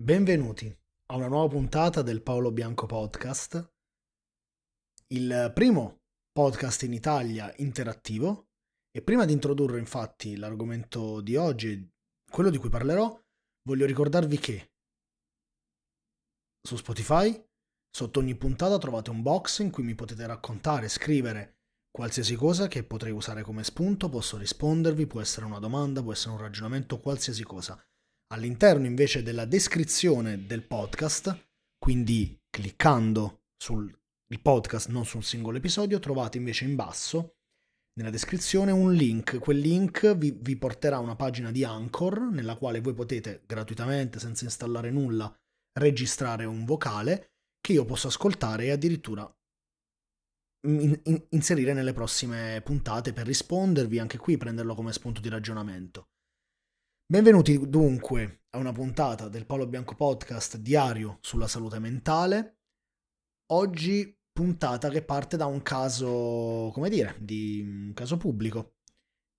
Benvenuti a una nuova puntata del Paolo Bianco Podcast, il primo podcast in Italia interattivo. E prima di introdurre infatti l'argomento di oggi, quello di cui parlerò, voglio ricordarvi che su Spotify, sotto ogni puntata trovate un box in cui mi potete raccontare, scrivere qualsiasi cosa che potrei usare come spunto, posso rispondervi, può essere una domanda, può essere un ragionamento, qualsiasi cosa All'interno invece della descrizione del podcast, quindi cliccando sul podcast, non sul singolo episodio, trovate invece in basso nella descrizione un link. Quel link vi, vi, porterà a una pagina di Anchor nella quale voi potete gratuitamente, senza installare nulla, registrare un vocale che io posso ascoltare e addirittura in, in, inserire nelle prossime puntate per rispondervi, anche qui prenderlo come spunto di ragionamento. Benvenuti dunque a una puntata del Paolo Bianco Podcast diario sulla salute mentale. Oggi puntata che parte da un caso, come dire, di un caso pubblico.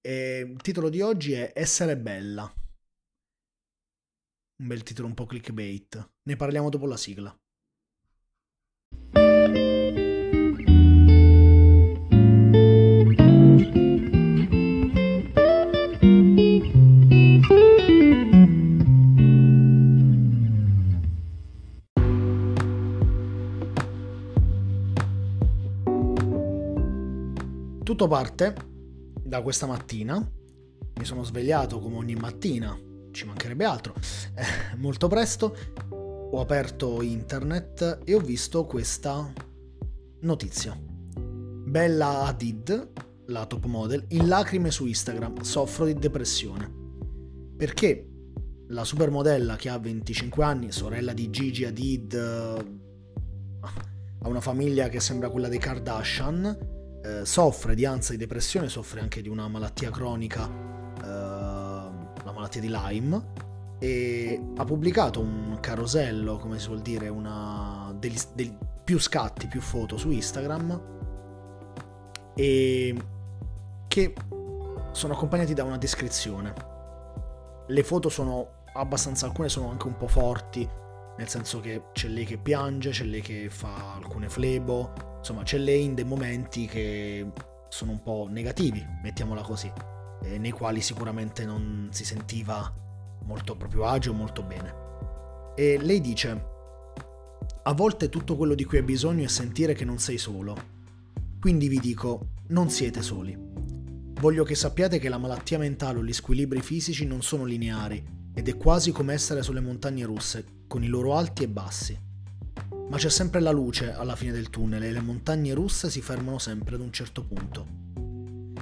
E il titolo di oggi è Essere bella. Un bel titolo un po' clickbait. Ne parliamo dopo la sigla. Tutto parte da questa mattina. Mi sono svegliato come ogni mattina, ci mancherebbe altro, eh, molto presto. Ho aperto internet e ho visto questa notizia. Bella Hadid, la top model, in lacrime su Instagram, soffro di depressione. Perché la supermodella che ha 25 anni, sorella di Gigi Hadid, ha una famiglia che sembra quella dei Kardashian, eh, soffre di ansia e depressione, soffre anche di una malattia cronica, eh, la malattia di Lyme, e ha pubblicato un carosello, come si vuol dire, una, degli, degli, più scatti, più foto su Instagram, e che sono accompagnati da una descrizione. Le foto sono abbastanza, alcune sono anche un po' forti, nel senso che c'è lei che piange, c'è lei che fa alcune flebo, insomma c'è lei in dei momenti che sono un po' negativi, mettiamola così, eh, nei quali sicuramente non si sentiva molto proprio agio, molto bene. E lei dice, a volte tutto quello di cui hai bisogno è sentire che non sei solo. Quindi vi dico, non siete soli. Voglio che sappiate che la malattia mentale o gli squilibri fisici non sono lineari ed è quasi come essere sulle montagne russe, con i loro alti e bassi. Ma c'è sempre la luce alla fine del tunnel e le montagne russe si fermano sempre ad un certo punto.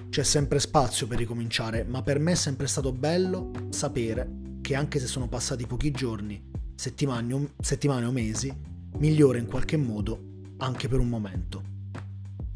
C'è sempre spazio per ricominciare, ma per me è sempre stato bello sapere che anche se sono passati pochi giorni, settimane o, settimane o mesi, migliore in qualche modo anche per un momento.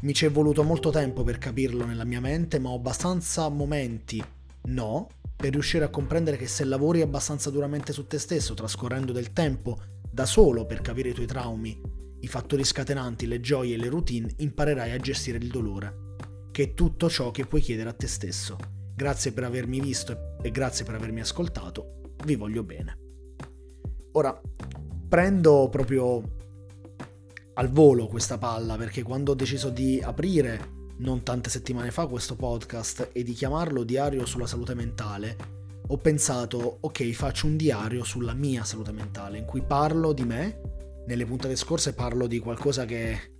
Mi ci è voluto molto tempo per capirlo nella mia mente, ma ho abbastanza momenti no per riuscire a comprendere che se lavori abbastanza duramente su te stesso, trascorrendo del tempo da solo per capire i tuoi traumi, i fattori scatenanti, le gioie e le routine, imparerai a gestire il dolore, che è tutto ciò che puoi chiedere a te stesso. Grazie per avermi visto e grazie per avermi ascoltato, vi voglio bene. Ora, prendo proprio al volo questa palla perché quando ho deciso di aprire non tante settimane fa questo podcast e di chiamarlo diario sulla salute mentale, ho pensato, ok, faccio un diario sulla mia salute mentale, in cui parlo di me, nelle puntate scorse parlo di qualcosa che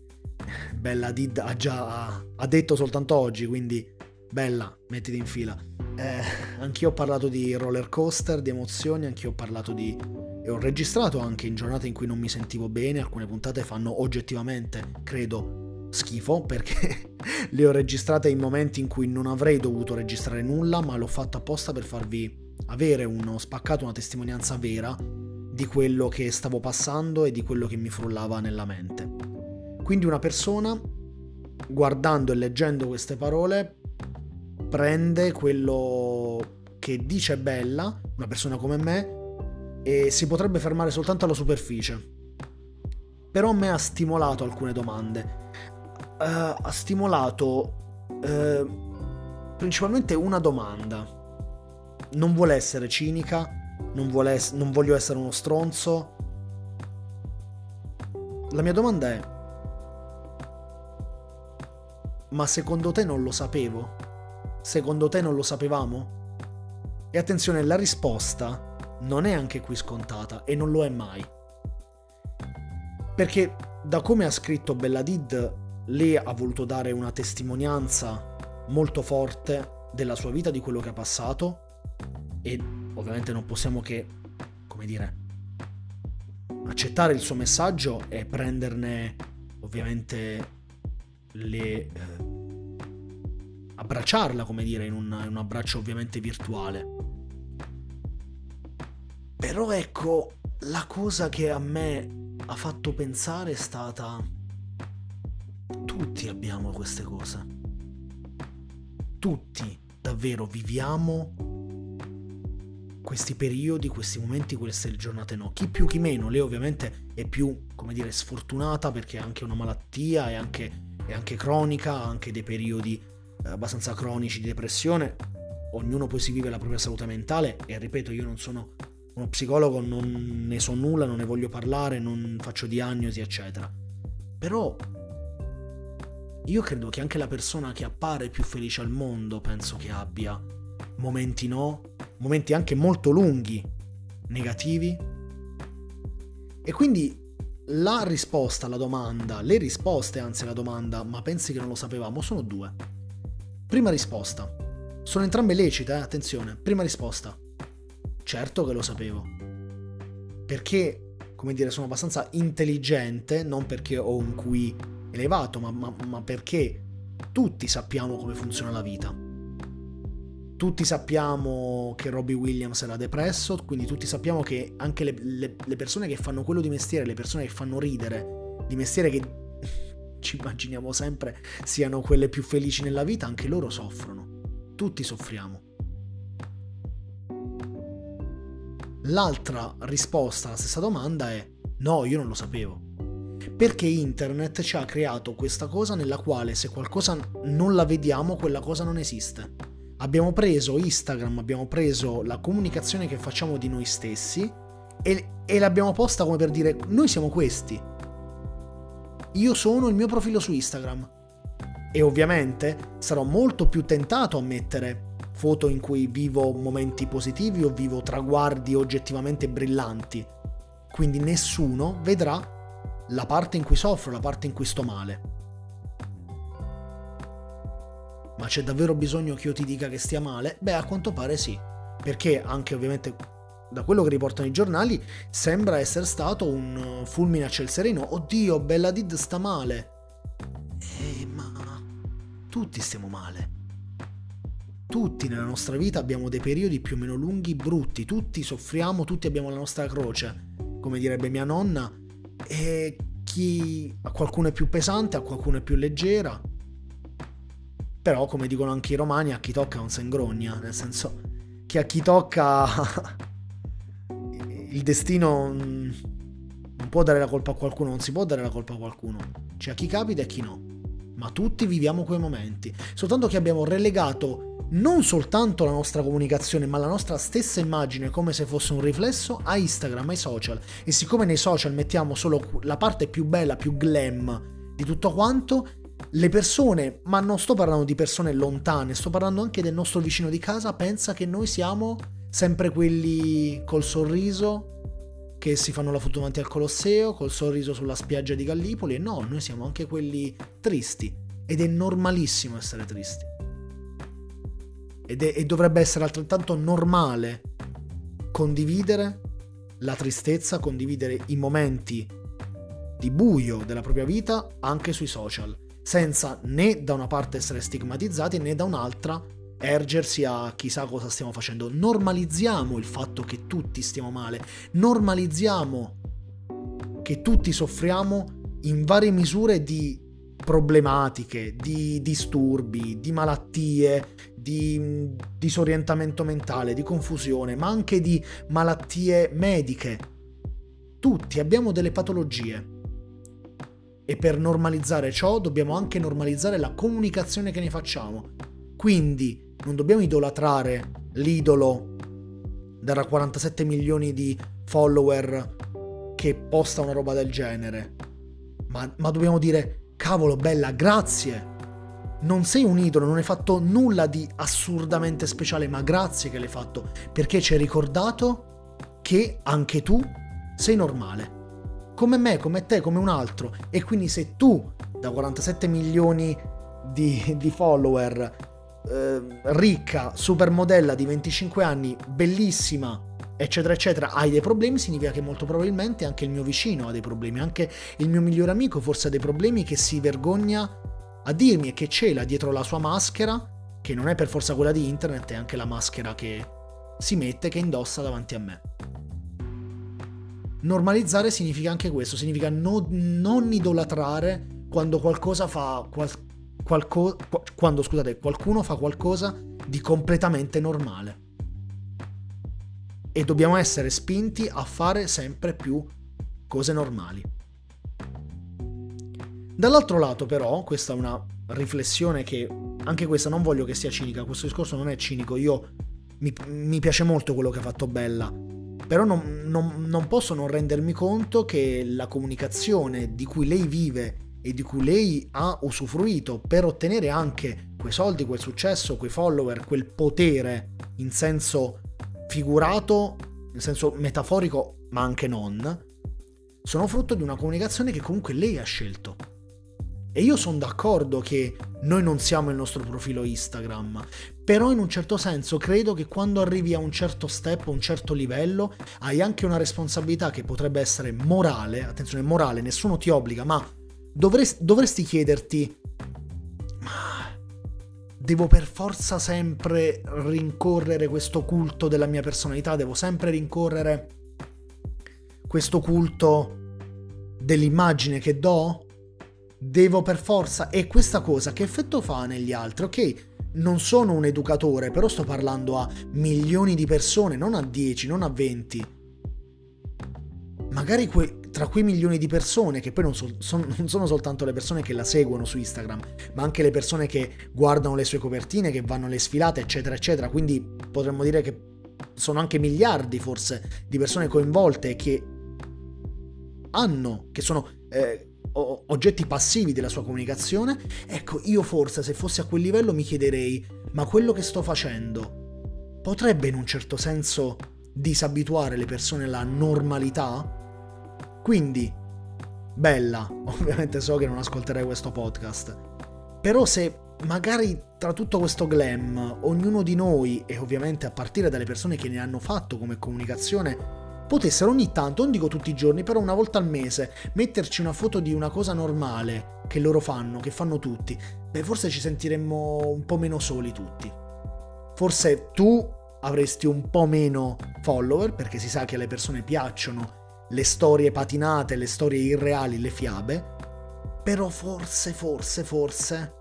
Bella Did ha già ha detto soltanto oggi, quindi Bella, mettiti in fila. Eh, anch'io ho parlato di roller coaster, di emozioni, anch'io ho parlato di... e ho registrato anche in giornate in cui non mi sentivo bene, alcune puntate fanno oggettivamente, credo, schifo perché le ho registrate in momenti in cui non avrei dovuto registrare nulla, ma l'ho fatto apposta per farvi avere uno spaccato, una testimonianza vera di quello che stavo passando e di quello che mi frullava nella mente. Quindi una persona, guardando e leggendo queste parole, prende quello che dice Bella, una persona come me, e si potrebbe fermare soltanto alla superficie. Però a me ha stimolato alcune domande uh, ha stimolato uh, principalmente una domanda. Non vuole essere cinica, non, vuole, non voglio essere uno stronzo. La mia domanda è, ma secondo te non lo sapevo? Secondo te non lo sapevamo? E attenzione, la risposta non è anche qui scontata e non lo è mai. Perché da come ha scritto Belladid, lei ha voluto dare una testimonianza molto forte della sua vita, di quello che ha passato e ovviamente non possiamo che, come dire, accettare il suo messaggio e prenderne ovviamente le... Eh, abbracciarla, come dire, in un, in un abbraccio ovviamente virtuale. Però ecco, la cosa che a me ha fatto pensare è stata... Tutti abbiamo queste cose. Tutti davvero viviamo questi periodi, questi momenti, queste giornate no. Chi più chi meno, lei ovviamente è più, come dire, sfortunata perché ha anche una malattia, è anche, è anche cronica, ha anche dei periodi eh, abbastanza cronici di depressione. Ognuno poi si vive la propria salute mentale e ripeto, io non sono uno psicologo, non ne so nulla, non ne voglio parlare, non faccio diagnosi, eccetera. Però io credo che anche la persona che appare più felice al mondo penso che abbia momenti no, momenti anche molto lunghi, negativi. E quindi la risposta alla domanda, le risposte anzi alla domanda, ma pensi che non lo sapevamo, sono due. Prima risposta. Sono entrambe lecite, eh? attenzione. Prima risposta. Certo che lo sapevo. Perché, come dire, sono abbastanza intelligente, non perché ho un QI elevato, ma, ma, ma perché tutti sappiamo come funziona la vita tutti sappiamo che Robbie Williams era depresso, quindi tutti sappiamo che anche le, le, le, persone che fanno quello di mestiere, le persone che fanno ridere, di mestiere che ci immaginiamo sempre siano quelle più felici nella vita, anche loro soffrono. Tutti soffriamo. L'altra risposta alla stessa domanda è no, io non lo sapevo. Perché internet ci ha creato questa cosa nella quale se qualcosa non la vediamo, quella cosa non esiste abbiamo preso Instagram, abbiamo preso la comunicazione che facciamo di noi stessi e, e l'abbiamo posta come per dire noi siamo questi. Io sono il mio profilo su Instagram. E ovviamente sarò molto più tentato a mettere foto in cui vivo momenti positivi o vivo traguardi oggettivamente brillanti. Quindi nessuno vedrà la parte in cui soffro, la parte in cui sto male. Ma c'è davvero bisogno che io ti dica che stia male? Beh, a quanto pare sì. Perché anche ovviamente da quello che riportano i giornali sembra essere stato un fulmine a ciel sereno. Oddio, Bella Did sta male. Eh, ma tutti stiamo male. Tutti nella nostra vita abbiamo dei periodi più o meno lunghi, brutti, tutti soffriamo, tutti abbiamo la nostra croce, come direbbe mia nonna, e chi a qualcuno è più pesante, a qualcuno è più leggera, però, come dicono anche i romani, a chi tocca non si ingrogna, nel senso che a chi tocca il destino non può dare la colpa a qualcuno, non si può dare la colpa a qualcuno. C'è a chi capita e a chi no. Ma tutti viviamo quei momenti. Soltanto che abbiamo relegato non soltanto la nostra comunicazione, ma la nostra stessa immagine come se fosse un riflesso a Instagram, ai social. E siccome nei social mettiamo solo la parte più bella, più glam di tutto quanto, le persone, ma non sto parlando di persone lontane, sto parlando anche del nostro vicino di casa, pensa che noi siamo sempre quelli col sorriso che si fanno la foto davanti al Colosseo, col sorriso sulla spiaggia di Gallipoli, e no, noi siamo anche quelli tristi. Ed è normalissimo essere tristi. Ed è, e dovrebbe essere altrettanto normale condividere la tristezza, condividere i momenti di buio della propria vita anche sui social senza né da una parte essere stigmatizzati né da un'altra ergersi a chissà cosa stiamo facendo. Normalizziamo il fatto che tutti stiamo male, normalizziamo che tutti soffriamo in varie misure di problematiche, di disturbi, di malattie, di disorientamento mentale, di confusione, ma anche di malattie mediche. Tutti abbiamo delle patologie e per normalizzare ciò dobbiamo anche normalizzare la comunicazione che ne facciamo. Quindi non dobbiamo idolatrare l'idolo da 47 milioni di follower che posta una roba del genere. Ma, ma dobbiamo dire, cavolo, bella, grazie. Non sei un idolo, non hai fatto nulla di assurdamente speciale, ma grazie che l'hai fatto, perché ci hai ricordato che anche tu sei normale. Come me, come te, come un altro. E quindi se tu, da 47 milioni di, di follower, eh, ricca, supermodella di 25 anni, bellissima, eccetera, eccetera, hai dei problemi, significa che molto probabilmente anche il mio vicino ha dei problemi, anche il mio migliore amico forse ha dei problemi che si vergogna a dirmi e che cela dietro la sua maschera, che non è per forza quella di internet, è anche la maschera che si mette, che indossa davanti a me. Normalizzare significa anche questo, significa no, non idolatrare quando qualcosa fa qual, qualco, quando scusate, qualcuno fa qualcosa di completamente normale. E dobbiamo essere spinti a fare sempre più cose normali. Dall'altro lato però, questa è una riflessione che anche questa non voglio che sia cinica, questo discorso non è cinico, io mi, mi piace molto quello che ha fatto Bella, però non, non, non posso non rendermi conto che la comunicazione di cui lei vive e di cui lei ha usufruito per ottenere anche quei soldi, quel successo, quei follower, quel potere in senso figurato, in senso metaforico, ma anche non, sono frutto di una comunicazione che comunque lei ha scelto. E io sono d'accordo che noi non siamo il nostro profilo Instagram, però in un certo senso credo che quando arrivi a un certo step, a un certo livello, hai anche una responsabilità che potrebbe essere morale, attenzione morale, nessuno ti obbliga, ma dovresti, dovresti chiederti, ma devo per forza sempre rincorrere questo culto della mia personalità, devo sempre rincorrere questo culto dell'immagine che do? Devo per forza... E questa cosa che effetto fa negli altri? Ok, non sono un educatore, però sto parlando a milioni di persone, non a 10, non a 20. Magari que- tra quei milioni di persone, che poi non, so, son, non, sono soltanto le persone che la seguono su Instagram, ma anche le persone che guardano le sue copertine, che vanno alle sfilate, eccetera, eccetera. Quindi potremmo dire che sono anche miliardi forse di persone coinvolte che hanno, che sono eh, oggetti passivi della sua comunicazione. Ecco, io forse se fossi a quel livello mi chiederei, ma quello che sto facendo potrebbe in un certo senso disabituare le persone alla normalità? Quindi, bella, ovviamente so che non ascolterai questo podcast, però se magari tra tutto questo glam ognuno di noi, e ovviamente a partire dalle persone che ne hanno fatto come comunicazione, potessero ogni tanto, non dico tutti i giorni, però una volta al mese, metterci una foto di una cosa normale che loro fanno, che fanno tutti, beh forse ci sentiremmo un po' meno soli tutti. Forse tu avresti un po' meno follower, perché si sa che alle persone piacciono le storie patinate, le storie irreali, le fiabe, però forse, forse, forse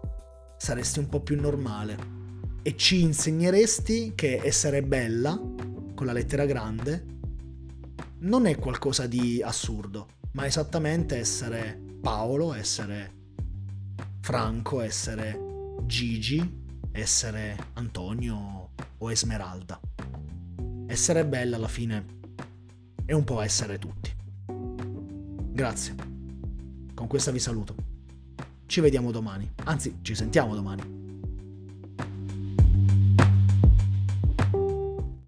saresti un po' più normale e ci insegneresti che essere bella, con la lettera grande, non è qualcosa di assurdo, ma esattamente essere Paolo, essere Franco, essere Gigi, essere Antonio o Esmeralda. Essere bella alla fine e un po' essere tutti. Grazie. Con questa vi saluto. Ci vediamo domani, anzi ci sentiamo domani.